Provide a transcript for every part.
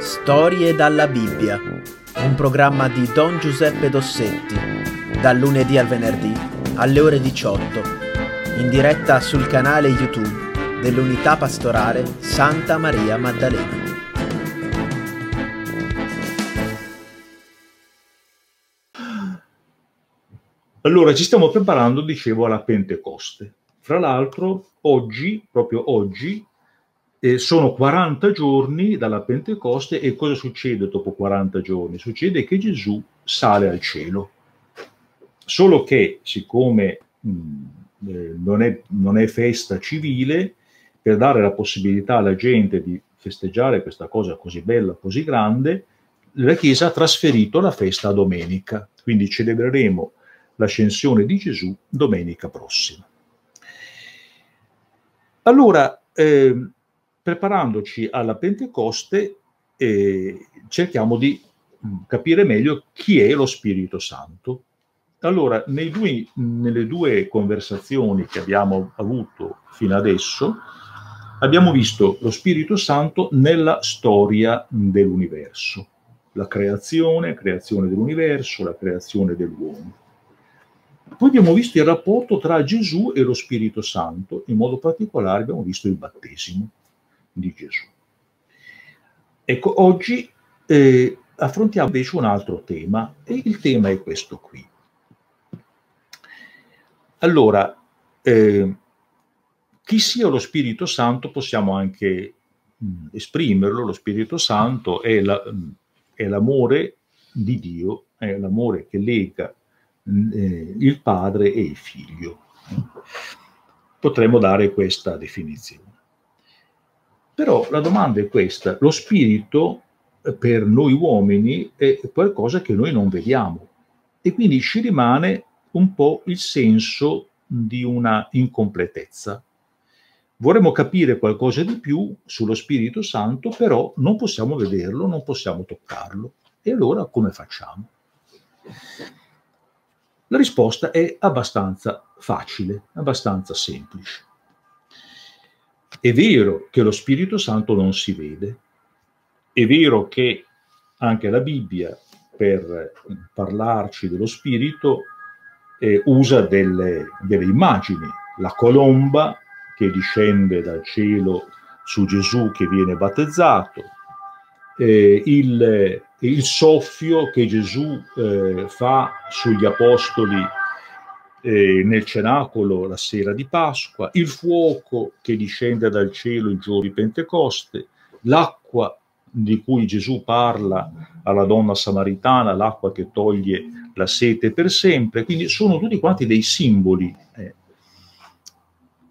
Storie dalla Bibbia, un programma di Don Giuseppe Dossetti, dal lunedì al venerdì alle ore 18, in diretta sul canale YouTube dell'Unità Pastorale Santa Maria Maddalena. Allora, ci stiamo preparando, dicevo, alla Pentecoste. Fra l'altro, oggi, proprio oggi, eh, sono 40 giorni dalla Pentecoste e cosa succede dopo 40 giorni? Succede che Gesù sale al cielo. Solo che, siccome mh, eh, non, è, non è festa civile, per dare la possibilità alla gente di festeggiare questa cosa così bella, così grande, la Chiesa ha trasferito la festa a domenica. Quindi celebreremo l'ascensione di Gesù domenica prossima. Allora, eh, preparandoci alla Pentecoste, eh, cerchiamo di mm, capire meglio chi è lo Spirito Santo. Allora, due, nelle due conversazioni che abbiamo avuto fino adesso, abbiamo visto lo Spirito Santo nella storia dell'universo, la creazione, creazione dell'universo, la creazione dell'uomo. Poi abbiamo visto il rapporto tra Gesù e lo Spirito Santo, in modo particolare abbiamo visto il battesimo di Gesù. Ecco, oggi eh, affrontiamo invece un altro tema e il tema è questo qui. Allora, eh, chi sia lo Spirito Santo possiamo anche mh, mm, esprimerlo, lo Spirito Santo è, la, mh, mm, è, l'amore di Dio, è l'amore che lega mh, eh, il padre e il figlio. Potremmo dare questa definizione. Però la domanda è questa, lo spirito eh, per noi uomini è qualcosa che noi non vediamo e quindi ci rimane un po' il senso di una incompletezza. Vorremmo capire qualcosa di più sullo Spirito Santo, però non possiamo vederlo, non possiamo toccarlo. E allora come facciamo? La risposta è abbastanza facile, abbastanza semplice. È vero che lo Spirito Santo non si vede, è vero che anche la Bibbia per parlarci dello Spirito eh, usa delle, delle immagini, la colomba che discende dal cielo su Gesù che viene battezzato, eh, il, il, soffio che Gesù eh, fa sugli apostoli eh, nel cenacolo la sera di Pasqua, il fuoco che discende dal cielo il giorno di Pentecoste, l'acqua di cui Gesù parla alla donna samaritana, l'acqua che toglie la sete per sempre, quindi sono tutti quanti dei simboli. Eh.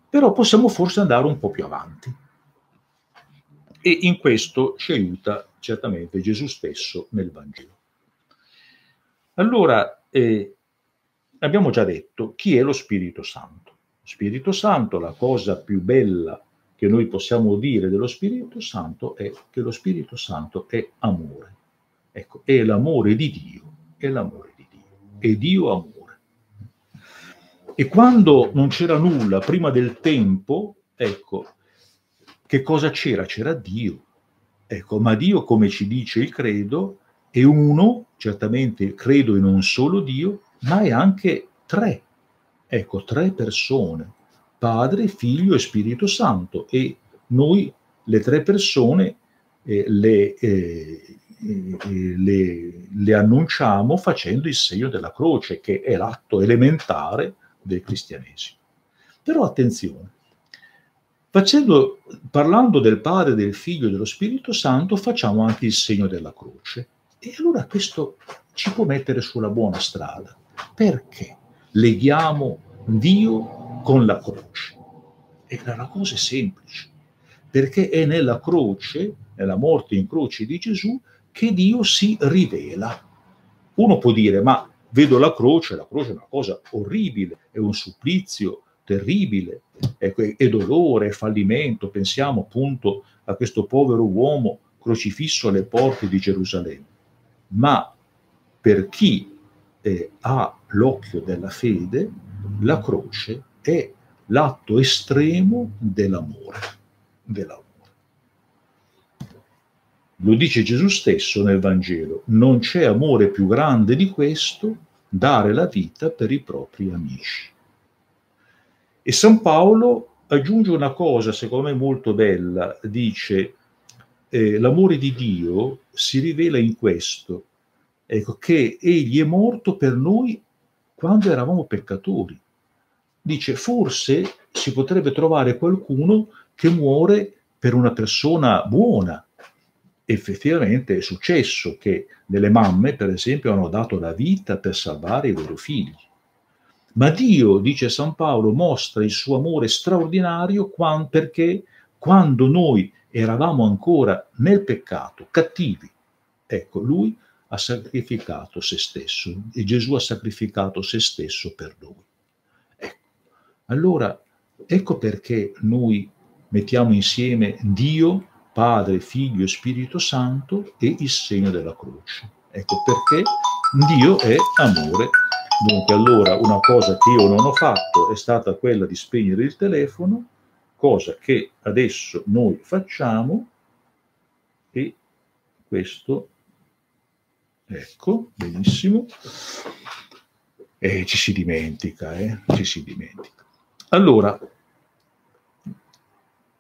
Però possiamo forse andare un po' più avanti. E in questo ci aiuta certamente Gesù stesso nel Vangelo. Allora, eh, abbiamo già detto chi è lo Spirito Santo. Lo Spirito Santo, la cosa più bella che noi possiamo dire dello Spirito Santo è che lo Spirito Santo è amore. Ecco, è l'amore di Dio, è l'amore di Dio, è Dio amore. E quando non c'era nulla prima del tempo, ecco, che cosa c'era? C'era Dio. Ecco, ma Dio, come ci dice il credo, è uno, certamente credo in un solo Dio, ma è anche tre. Ecco, tre persone, Padre, Figlio e Spirito Santo. E noi, le tre persone, eh, le, eh, eh, le, le annunciamo facendo il segno della croce, che è l'atto elementare del cristianesimo. Però attenzione, Facendo, parlando del Padre, del Figlio e dello Spirito Santo, facciamo anche il segno della croce. E allora questo ci può mettere sulla buona strada. Perché leghiamo Dio con la croce? E la cosa è semplice, perché è nella croce, nella morte in croce di Gesù, che Dio si rivela. Uno può dire, ma vedo la croce, la croce è una cosa orribile, è un supplizio terribile, è, è dolore, è fallimento. Pensiamo appunto a questo povero uomo crocifisso alle porte di Gerusalemme. Ma per chi eh, ha l'occhio della fede, la croce è l'atto estremo dell'amore. dell'amore. Lo dice Gesù stesso nel Vangelo, non c'è amore più grande di questo, dare la vita per i propri amici. E San Paolo aggiunge una cosa, secondo me molto bella, dice, eh, l'amore di Dio si rivela in questo, ecco, che egli è morto per noi quando eravamo peccatori. Dice, forse si potrebbe trovare qualcuno che muore per una persona buona. Effettivamente è successo che delle mamme, per esempio, hanno dato la vita per salvare i loro figli. Ma Dio, dice San Paolo, mostra il suo amore straordinario perché quando noi eravamo ancora nel peccato, cattivi, ecco, lui ha sacrificato se stesso e Gesù ha sacrificato se stesso per noi. Ecco. Allora, ecco perché noi mettiamo insieme Dio, Padre, Figlio e Spirito Santo e il segno della croce. Ecco perché Dio è amore. Dunque allora una cosa che io non ho fatto è stata quella di spegnere il telefono, cosa che adesso noi facciamo e questo, ecco, benissimo, e ci si dimentica, eh? ci si dimentica. Allora,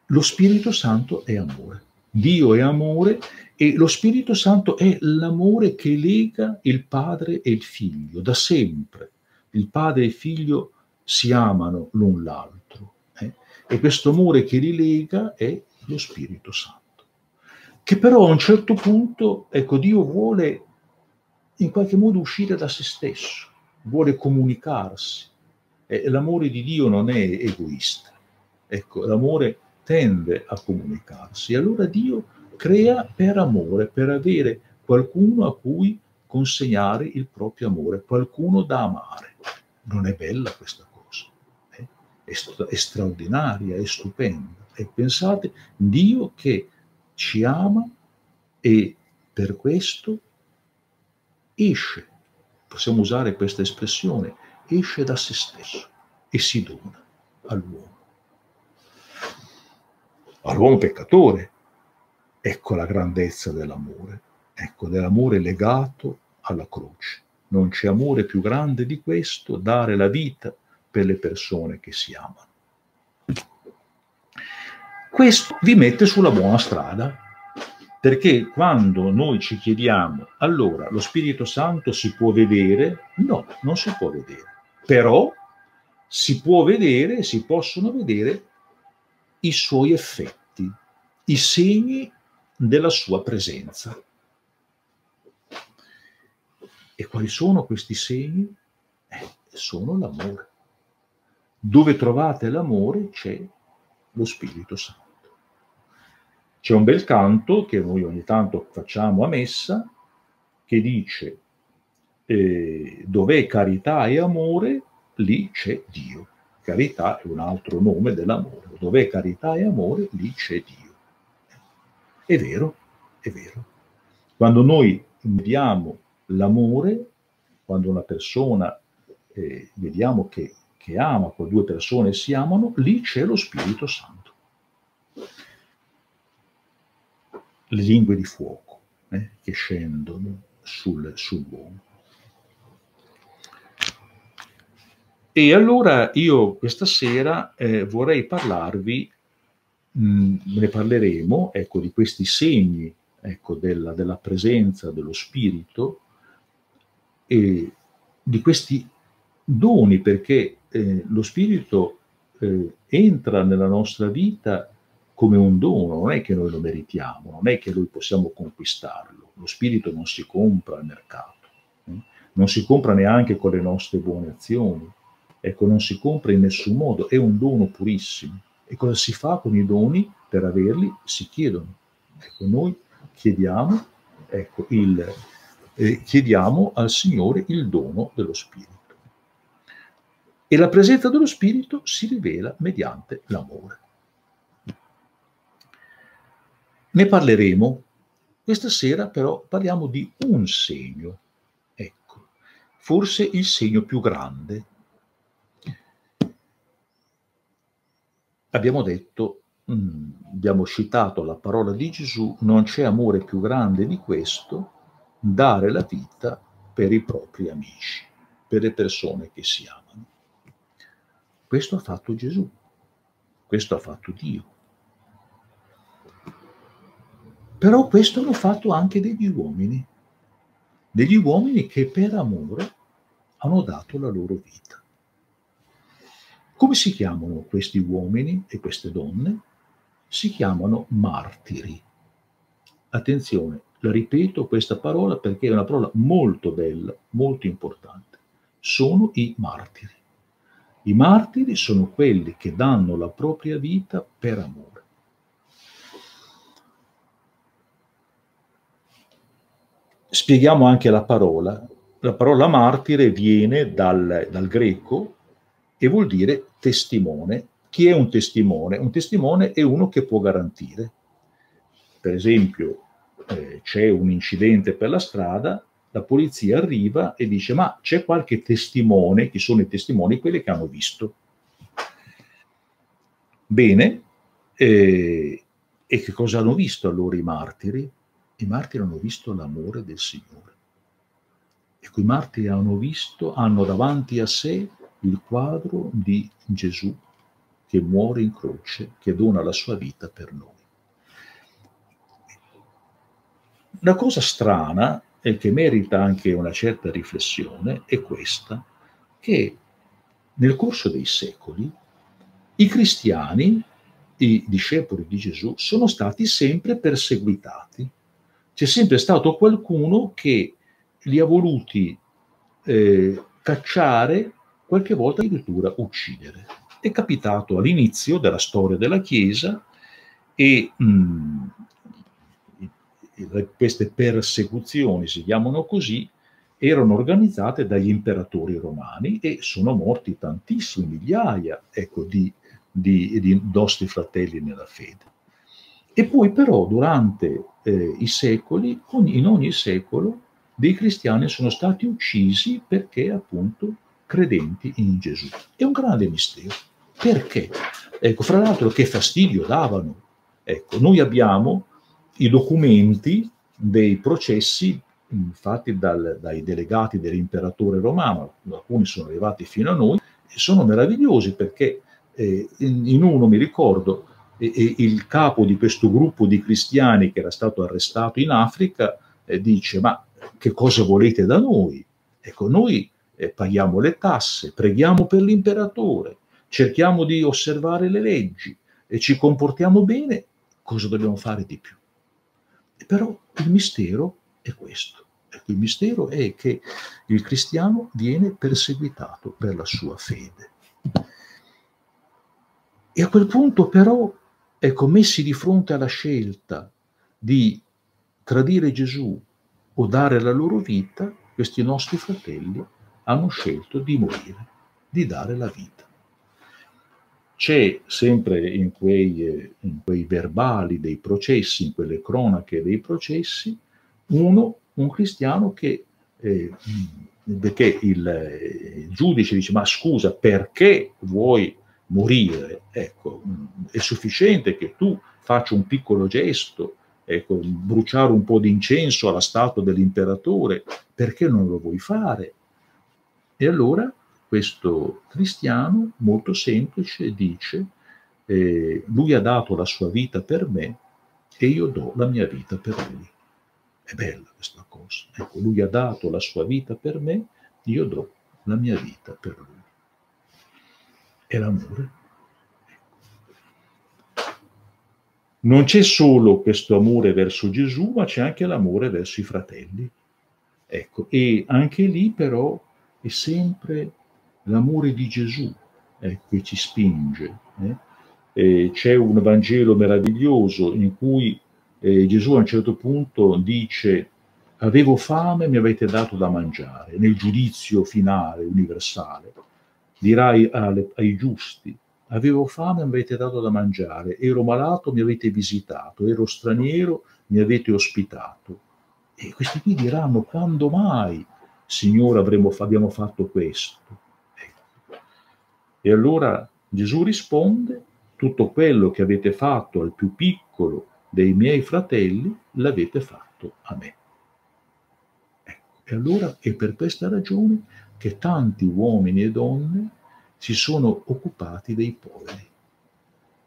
lo Spirito Santo è amore. Dio è amore e lo Spirito Santo è l'amore che lega il padre e il figlio da sempre. Il padre e il figlio si amano l'un l'altro eh? e questo amore che li lega è lo Spirito Santo. Che però a un certo punto, ecco, Dio vuole in qualche modo uscire da se stesso, vuole comunicarsi. E l'amore di Dio non è egoista. Ecco, l'amore tende a comunicarsi. Allora Dio crea per amore, per avere qualcuno a cui consegnare il proprio amore, qualcuno da amare. Non è bella questa cosa? Eh? È, st- è straordinaria, è stupenda. E pensate, Dio che ci ama e per questo esce, possiamo usare questa espressione, esce da se stesso e si dona all'uomo all'uomo peccatore. Ecco la grandezza dell'amore, ecco dell'amore legato alla croce. Non c'è amore più grande di questo, dare la vita per le persone che si amano. Questo vi mette sulla buona strada, perché quando noi ci chiediamo, allora lo Spirito Santo si può vedere? No, non si può vedere. Però si può vedere, si possono vedere i suoi effetti, i segni della sua presenza. E quali sono questi segni? Eh, sono l'amore. Dove trovate l'amore c'è lo Spirito Santo. C'è un bel canto che noi ogni tanto facciamo a messa che dice eh, dov'è carità e amore, lì c'è Dio. Carità è un altro nome dell'amore. Dov'è carità e amore, lì c'è Dio. È vero, è vero. Quando noi vediamo l'amore, quando una persona eh, vediamo che, che ama, quando due persone si amano, lì c'è lo Spirito Santo. Le lingue di fuoco eh, che scendono sul, sull'uomo. E allora io questa sera eh, vorrei parlarvi, mh, ne parleremo, ecco, di questi segni ecco, della, della presenza dello Spirito e di questi doni, perché eh, lo Spirito eh, entra nella nostra vita come un dono, non è che noi lo meritiamo, non è che noi possiamo conquistarlo. Lo Spirito non si compra al mercato, eh? non si compra neanche con le nostre buone azioni Ecco, non si compra in nessun modo, è un dono purissimo. E cosa si fa con i doni per averli? Si chiedono. Ecco, noi chiediamo, ecco, il, eh, chiediamo al Signore il dono dello Spirito. E la presenza dello Spirito si rivela mediante l'amore. Ne parleremo. Questa sera però parliamo di un segno. Ecco, forse il segno più grande Abbiamo detto mm, abbiamo citato la parola di Gesù, non c'è amore più grande di questo, dare la vita per i propri amici, per le persone che si amano. Questo ha fatto Gesù, questo ha fatto Dio. Però questo l'ha fatto anche degli uomini, degli uomini che per amore hanno dato la loro vita. Come si chiamano questi uomini e queste donne? Si chiamano martiri. Attenzione, la ripeto questa parola perché è una parola molto bella, molto importante. Sono i martiri. I martiri sono quelli che danno la propria vita per amore. Spieghiamo anche la parola. La parola martire viene dal, dal greco e vuol dire testimone. Chi è un testimone? Un testimone è uno che può garantire. Per esempio, eh, c'è un incidente per la strada, la polizia arriva e dice ma c'è qualche testimone, chi sono i testimoni? Quelli che hanno visto. Bene, eh, e che cosa hanno visto allora i martiri? I martiri hanno visto l'amore del Signore. Ecco, i martiri hanno visto, hanno davanti a sé il quadro di Gesù che muore in croce, che dona la sua vita per noi. Una cosa strana e che merita anche una certa riflessione è questa, che nel corso dei secoli i cristiani, i discepoli di Gesù, sono stati sempre perseguitati. C'è sempre stato qualcuno che li ha voluti eh, cacciare, qualche volta addirittura uccidere. È capitato all'inizio della storia della Chiesa e mh, mm, queste persecuzioni, si chiamano così, erano organizzate dagli imperatori romani e sono morti tantissimi, migliaia ecco, di, di, di nostri fratelli nella fede. E poi però durante eh, i secoli, in ogni secolo, dei cristiani sono stati uccisi perché appunto credenti in Gesù. È un grande mistero. Perché? Ecco, fra l'altro che fastidio davano. Ecco, noi abbiamo i documenti dei processi fatti dai delegati dell'imperatore romano, alcuni sono arrivati fino a noi, e sono meravigliosi perché eh, in, in, uno mi ricordo eh, il capo di questo gruppo di cristiani che era stato arrestato in Africa eh, dice ma che cosa volete da noi? Ecco, noi eh, paghiamo le tasse, preghiamo per l'imperatore, cerchiamo di osservare le leggi e ci comportiamo bene, cosa dobbiamo fare di più? Però il mistero è questo. Ecco, il mistero è che il cristiano viene perseguitato per la sua fede. E a quel punto però, ecco, messi di fronte alla scelta di tradire Gesù o dare la loro vita, questi nostri fratelli hanno scelto di morire, di dare la vita. C'è sempre in quei, in quei, verbali dei processi, in quelle cronache dei processi, uno, un cristiano che, eh, perché il, eh, il, giudice dice, ma scusa, perché vuoi morire? Ecco, è sufficiente che tu faccia un piccolo gesto, ecco, bruciare un po' di incenso alla statua dell'imperatore, perché non lo vuoi fare? E allora questo cristiano molto semplice dice, eh, lui ha dato la sua vita per me e io do la mia vita per lui. È bella questa cosa. Ecco, lui ha dato la sua vita per me, io do la mia vita per lui. È l'amore. Non c'è solo questo amore verso Gesù, ma c'è anche l'amore verso i fratelli. Ecco, e anche lì però è sempre l'amore di Gesù eh, che ci spinge. Eh? c'è un Vangelo meraviglioso in cui eh, Gesù a un certo punto dice avevo fame mi avete dato da mangiare, nel giudizio finale, universale. Dirai alle, ai giusti, avevo fame e mi avete dato da mangiare, ero malato, mi avete visitato, ero straniero, mi avete ospitato. E questi qui diranno, quando mai, Signore, avremo, abbiamo fatto questo? E allora Gesù risponde tutto quello che avete fatto al più piccolo dei miei fratelli, l'avete fatto a me. Ecco, e allora è per questa ragione che tanti uomini e donne si sono occupati dei poveri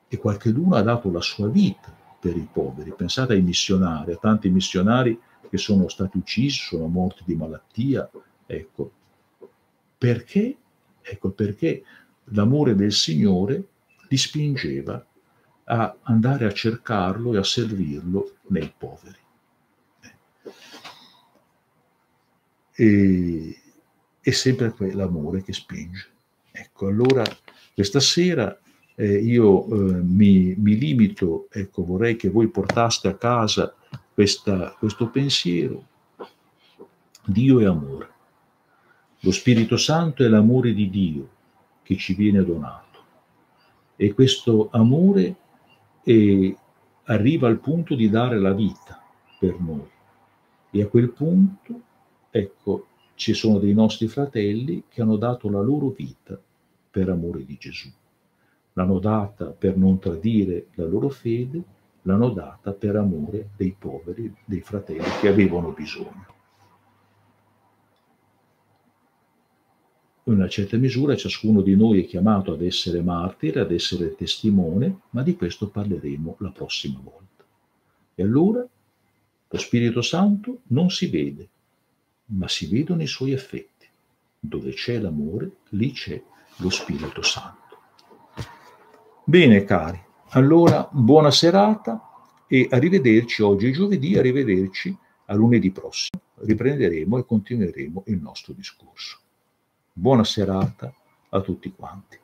e qualcuno ha dato la sua vita per i poveri. Pensate ai missionari, a tanti missionari che sono stati uccisi, sono morti di malattia. Ecco, perché? Ecco perché l'amore del Signore li spingeva a andare a cercarlo e a servirlo nei poveri. E, è sempre l'amore che spinge. Ecco, allora questa sera eh, io eh, mi, mi, limito, ecco, vorrei che voi portaste a casa questa, questo pensiero. Dio è amore. Lo Spirito Santo è l'amore di Dio che ci viene donato. E questo amore è, arriva al punto di dare la vita per noi. E a quel punto, ecco, ci sono dei nostri fratelli che hanno dato la loro vita per amore di Gesù. L'hanno data per non tradire la loro fede, l'hanno data per amore dei poveri, dei fratelli che avevano bisogno. In una certa misura ciascuno di noi è chiamato ad essere martire, ad essere testimone, ma di questo parleremo la prossima volta. E allora lo Spirito Santo non si vede, ma si vedono i suoi effetti. Dove c'è l'amore, lì c'è lo Spirito Santo. Bene cari, allora buona serata e arrivederci oggi giovedì, arrivederci a lunedì prossimo. Riprenderemo e continueremo il nostro discorso. Buona serata a tutti quanti.